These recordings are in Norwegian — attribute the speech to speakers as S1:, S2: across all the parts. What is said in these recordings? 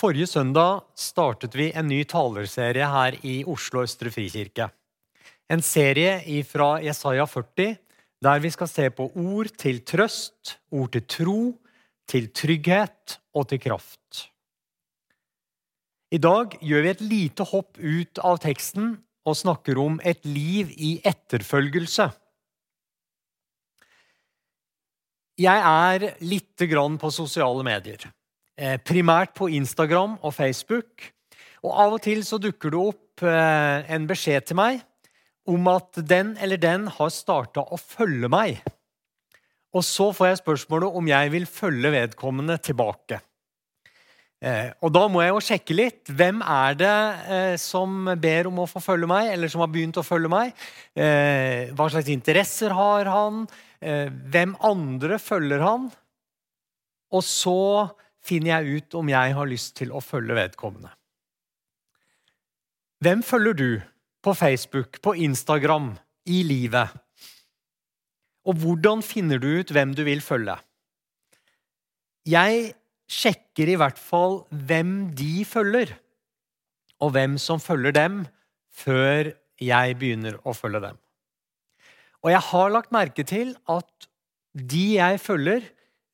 S1: Forrige søndag startet vi en ny talerserie her i Oslo Østre Frikirke. En serie fra Jesaja 40, der vi skal se på ord til trøst, ord til tro, til trygghet og til kraft. I dag gjør vi et lite hopp ut av teksten og snakker om et liv i etterfølgelse. Jeg er lite grann på sosiale medier. Eh, primært på Instagram og Facebook. Og av og til så dukker det opp eh, en beskjed til meg om at den eller den har starta å følge meg. Og så får jeg spørsmålet om jeg vil følge vedkommende tilbake. Eh, og da må jeg jo sjekke litt. Hvem er det som ber om å få følge meg, eller som har begynt å følge meg? hva slags interesser har han? hvem andre følger han? Og så finner jeg ut om jeg har lyst til å følge vedkommende. Hvem følger du på Facebook, på Instagram, i livet? Og hvordan finner du ut hvem du vil følge? Jeg sjekker i hvert fall hvem de følger, og hvem som følger dem, før jeg begynner å følge dem. Og jeg har lagt merke til at de jeg følger,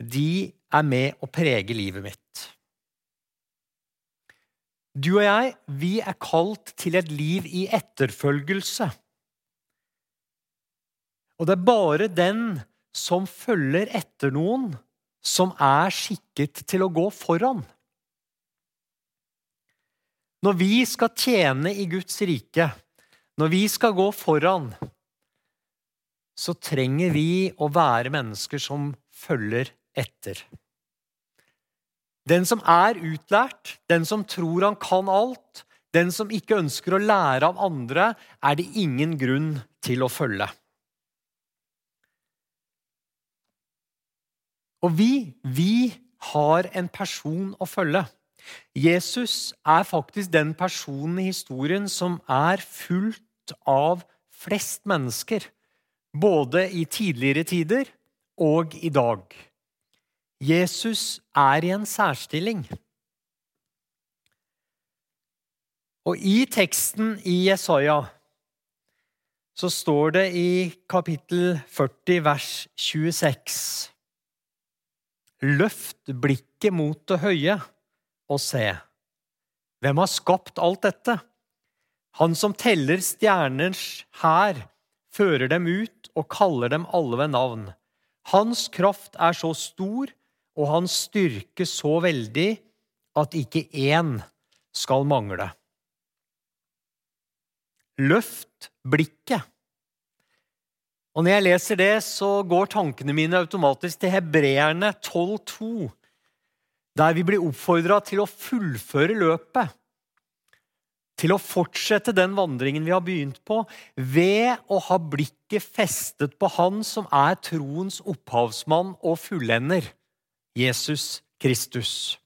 S1: de er med å prege livet mitt. Du og jeg, vi er kalt til et liv i etterfølgelse. Og det er bare den som følger etter noen, som er skikket til å gå foran. Når vi skal tjene i Guds rike, når vi skal gå foran, så trenger vi å være mennesker som følger etter. Den som er utlært, den som tror han kan alt, den som ikke ønsker å lære av andre, er det ingen grunn til å følge. Og vi, vi har en person å følge. Jesus er faktisk den personen i historien som er fullt av flest mennesker. Både i tidligere tider og i dag. Jesus er i en særstilling. Og i teksten i Jesaja så står det i kapittel 40, vers 26 Løft blikket mot det høye og se. Hvem har skapt alt dette? Han som teller stjerners hær, fører dem ut og kaller dem alle ved navn. Hans kraft er så stor og hans styrke så veldig at ikke én skal mangle. Løft blikket. Og Når jeg leser det, så går tankene mine automatisk til Hebreerne 12,2, der vi blir oppfordra til å fullføre løpet. Til å fortsette den vandringen vi har begynt på, ved å ha blikket festet på Han som er troens opphavsmann og fullender. Jesus Kristus.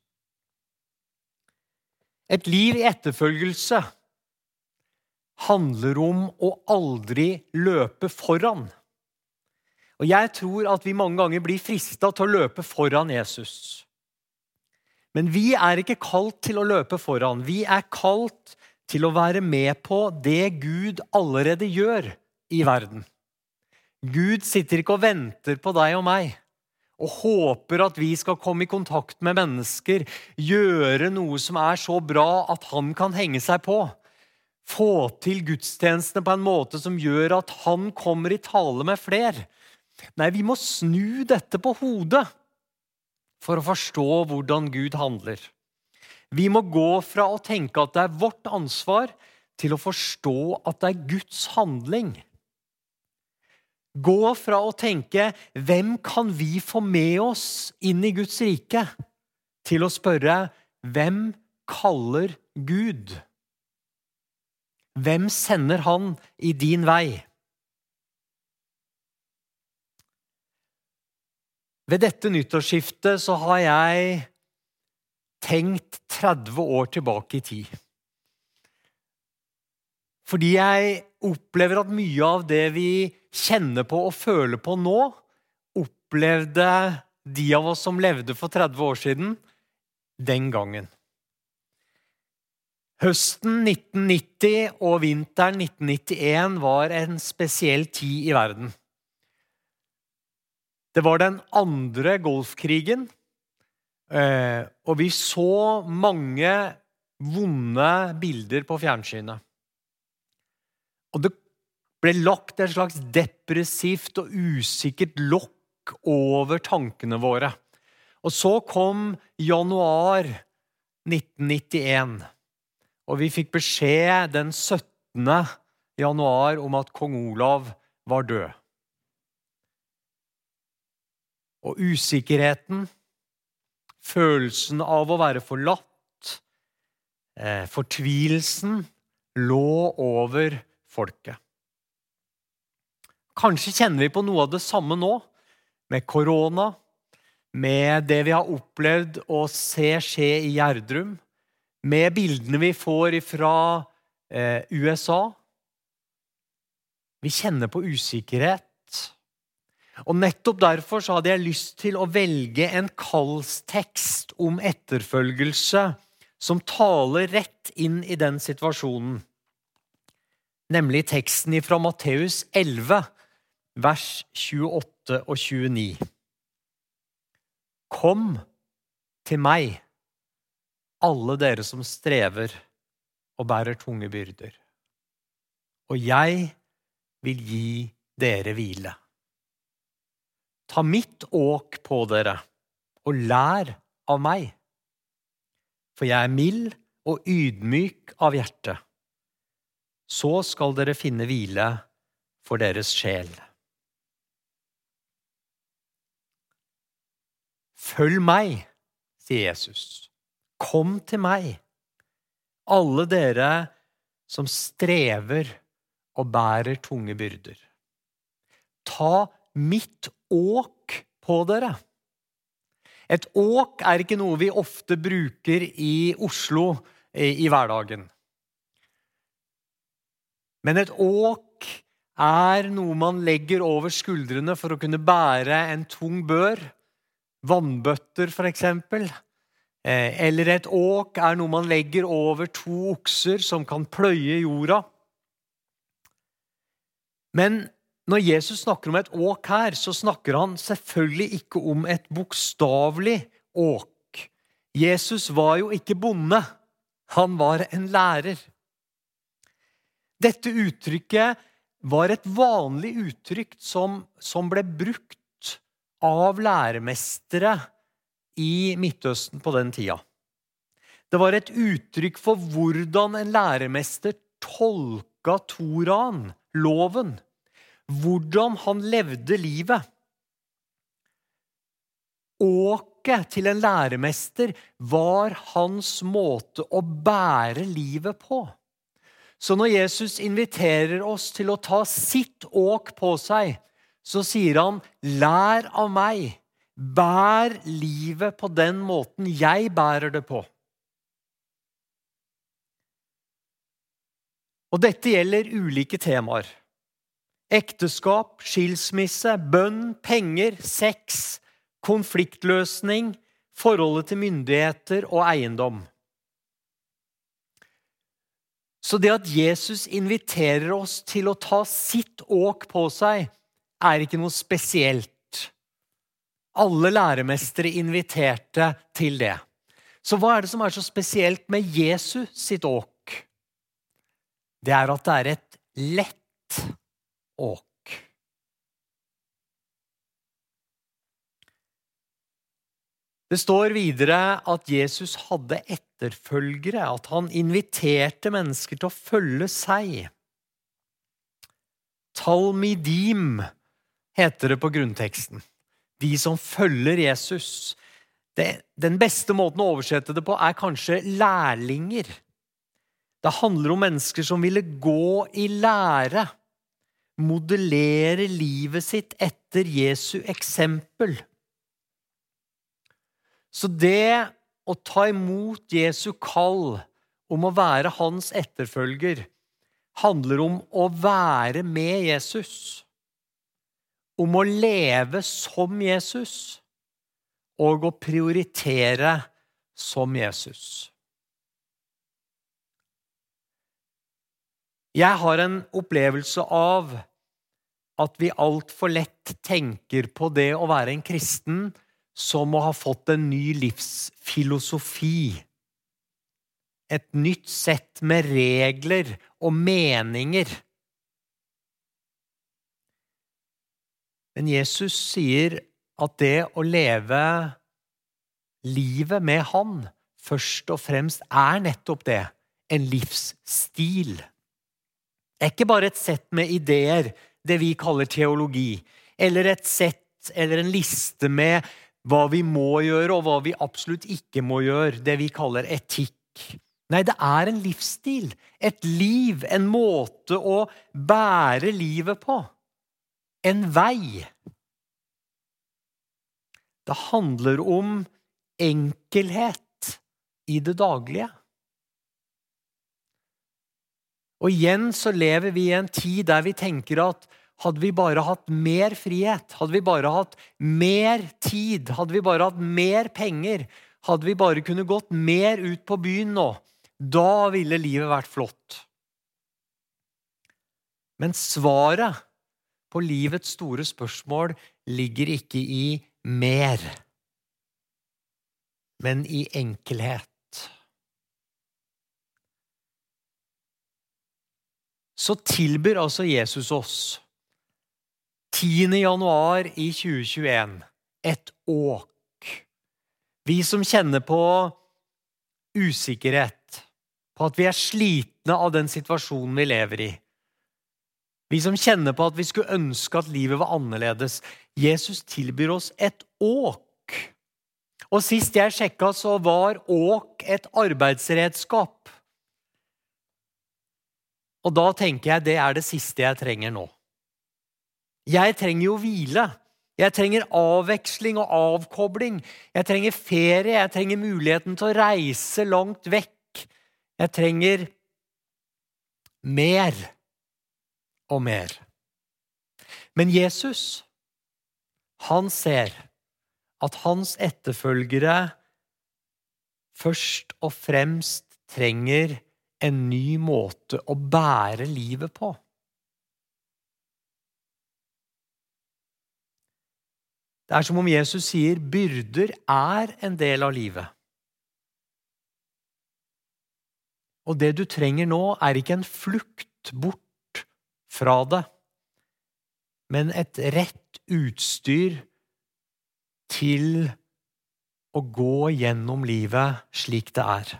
S1: Et liv i etterfølgelse handler om å aldri løpe foran. Og Jeg tror at vi mange ganger blir frista til å løpe foran Jesus. Men vi er ikke kalt til å løpe foran. Vi er kalt til å være med på det Gud allerede gjør i verden. Gud sitter ikke og venter på deg og meg og håper at vi skal komme i kontakt med mennesker, gjøre noe som er så bra at han kan henge seg på. Få til gudstjenestene på en måte som gjør at han kommer i tale med fler. Nei, vi må snu dette på hodet for å forstå hvordan Gud handler. Vi må gå fra å tenke at det er vårt ansvar, til å forstå at det er Guds handling. Gå fra å tenke 'Hvem kan vi få med oss inn i Guds rike?' til å spørre 'Hvem kaller Gud?' Hvem sender han i din vei? Ved dette nyttårsskiftet så har jeg tenkt 30 år tilbake i tid. Fordi jeg opplever at mye av det vi kjenner på og føler på nå, opplevde de av oss som levde for 30 år siden, den gangen. Høsten 1990 og vinteren 1991 var en spesiell tid i verden. Det var den andre Golfkrigen, eh, og vi så mange vonde bilder på fjernsynet. Og det ble lagt et slags depressivt og usikkert lokk over tankene våre. Og så kom januar 1991, og vi fikk beskjed den 17. januar om at kong Olav var død. Og usikkerheten, følelsen av å være forlatt, eh, fortvilelsen, lå over folket. Kanskje kjenner vi på noe av det samme nå, med korona, med det vi har opplevd å se skje i Gjerdrum, med bildene vi får fra eh, USA. Vi kjenner på usikkerhet. Og Nettopp derfor så hadde jeg lyst til å velge en kallstekst om etterfølgelse som taler rett inn i den situasjonen nemlig teksten fra Matteus 11, vers 28 og 29. Kom til meg, alle dere som strever og bærer tunge byrder, og jeg vil gi dere hvile. Ta mitt åk på dere og lær av meg, for jeg er mild og ydmyk av hjerte så skal dere finne hvile for deres sjel. Følg meg, sier Jesus. Kom til meg, alle dere som strever og bærer tunge byrder. Ta mitt åk på dere. Et åk er ikke noe vi ofte bruker i Oslo i hverdagen. Men et åk er noe man legger over skuldrene for å kunne bære en tung bør. Vannbøtter, f.eks. Eh, eller et åk er noe man legger over to okser som kan pløye jorda. Men når Jesus snakker om et åk her, så snakker han selvfølgelig ikke om et bokstavelig åk. Jesus var jo ikke bonde. Han var en lærer. Dette uttrykket var et vanlig uttrykk som, som ble brukt av læremestere i Midtøsten på den tida. Det var et uttrykk for hvordan en læremester tolka Toraen, loven. Hvordan han levde livet. Åket til en læremester var hans måte å bære livet på. Så når Jesus inviterer oss til å ta sitt åk på seg, så sier han, 'Lær av meg. Bær livet på den måten jeg bærer det på.' Og dette gjelder ulike temaer. Ekteskap, skilsmisse, bønn, penger, sex, konfliktløsning, forholdet til myndigheter og eiendom. Så det at Jesus inviterer oss til å ta sitt åk på seg, er ikke noe spesielt. Alle læremestere inviterte til det. Så hva er det som er så spesielt med Jesus sitt åk? Det er at det er et lett åk. Det står videre at Jesus hadde etterfølgere, at han inviterte mennesker til å følge seg. Talmidim heter det på grunnteksten. De som følger Jesus. Det, den beste måten å oversette det på er kanskje lærlinger. Det handler om mennesker som ville gå i lære. Modellere livet sitt etter Jesu eksempel. Så det å ta imot Jesu kall om å være hans etterfølger handler om å være med Jesus. Om å leve som Jesus og å prioritere som Jesus. Jeg har en opplevelse av at vi altfor lett tenker på det å være en kristen som å ha fått en ny livsfilosofi. Et nytt sett med regler og meninger. Men Jesus sier at det å leve livet med Han først og fremst er nettopp det en livsstil. Det er ikke bare et sett med ideer, det vi kaller teologi, eller et sett eller en liste med hva vi må gjøre, og hva vi absolutt ikke må gjøre, det vi kaller etikk. Nei, det er en livsstil, et liv, en måte å bære livet på. En vei. Det handler om enkelhet i det daglige. Og igjen så lever vi i en tid der vi tenker at hadde vi bare hatt mer frihet, hadde vi bare hatt mer tid, hadde vi bare hatt mer penger, hadde vi bare kunne gått mer ut på byen nå, da ville livet vært flott. Men svaret på livets store spørsmål ligger ikke i mer, men i enkelhet. Så tilbyr altså Jesus oss 10. januar i 2021 et åk. Vi som kjenner på usikkerhet, på at vi er slitne av den situasjonen vi lever i. Vi som kjenner på at vi skulle ønske at livet var annerledes. Jesus tilbyr oss et åk. Og Sist jeg sjekka, så var åk et arbeidsredskap. Og da tenker jeg det er det siste jeg trenger nå. Jeg trenger jo hvile. Jeg trenger avveksling og avkobling. Jeg trenger ferie. Jeg trenger muligheten til å reise langt vekk. Jeg trenger mer og mer. Men Jesus, han ser at hans etterfølgere først og fremst trenger en ny måte å bære livet på. Det er som om Jesus sier byrder er en del av livet. Og det du trenger nå, er ikke en flukt bort fra det, men et rett utstyr til å gå gjennom livet slik det er.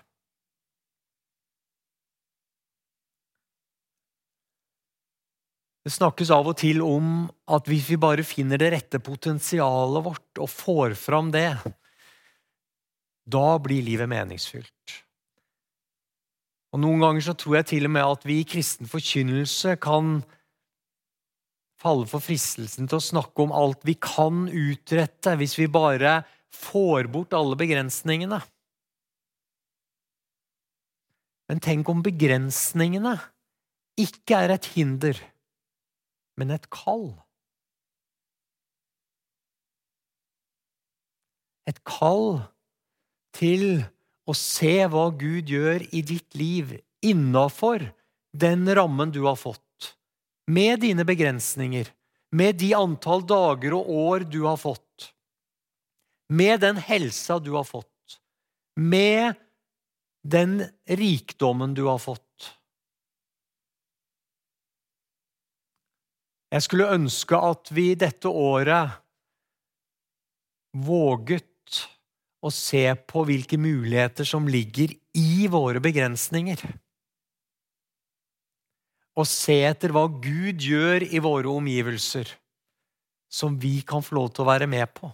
S1: Det snakkes av og til om at hvis vi bare finner det rette potensialet vårt og får fram det, da blir livet meningsfylt. Og Noen ganger så tror jeg til og med at vi i kristen forkynnelse kan falle for fristelsen til å snakke om alt vi kan utrette, hvis vi bare får bort alle begrensningene. Men tenk om begrensningene ikke er et hinder men et kall. Et kall til å se hva Gud gjør i ditt liv innafor den rammen du har fått, med dine begrensninger, med de antall dager og år du har fått, med den helsa du har fått, med den rikdommen du har fått. Jeg skulle ønske at vi dette året våget å se på hvilke muligheter som ligger i våre begrensninger. Og se etter hva Gud gjør i våre omgivelser, som vi kan få lov til å være med på.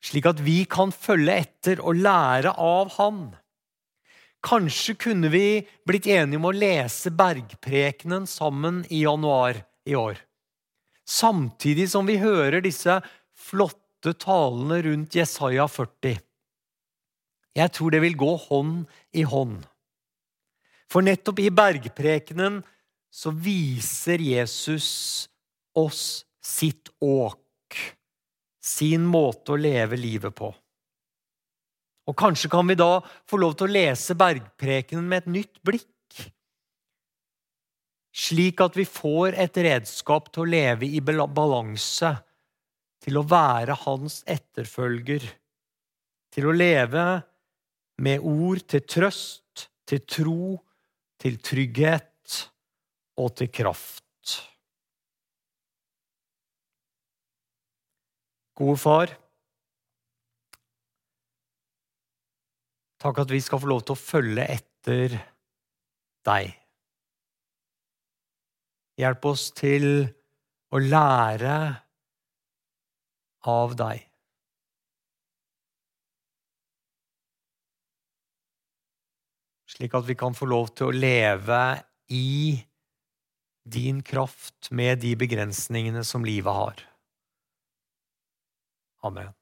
S1: Slik at vi kan følge etter og lære av Han. Kanskje kunne vi blitt enige om å lese Bergprekenen sammen i januar i år samtidig som vi hører disse flotte talene rundt Jesaja 40. Jeg tror det vil gå hånd i hånd. For nettopp i bergprekenen så viser Jesus oss sitt åk, sin måte å leve livet på. Og kanskje kan vi da få lov til å lese bergprekenen med et nytt blikk. slik at vi får et redskap til å leve i balanse, til å være hans etterfølger, til å leve med ord til trøst, til tro, til trygghet og til kraft. Gode far, takk at vi skal få lov til å følge etter deg. Hjelp oss til å lære av deg. Slik at vi kan få lov til å leve i din kraft med de begrensningene som livet har. Amen.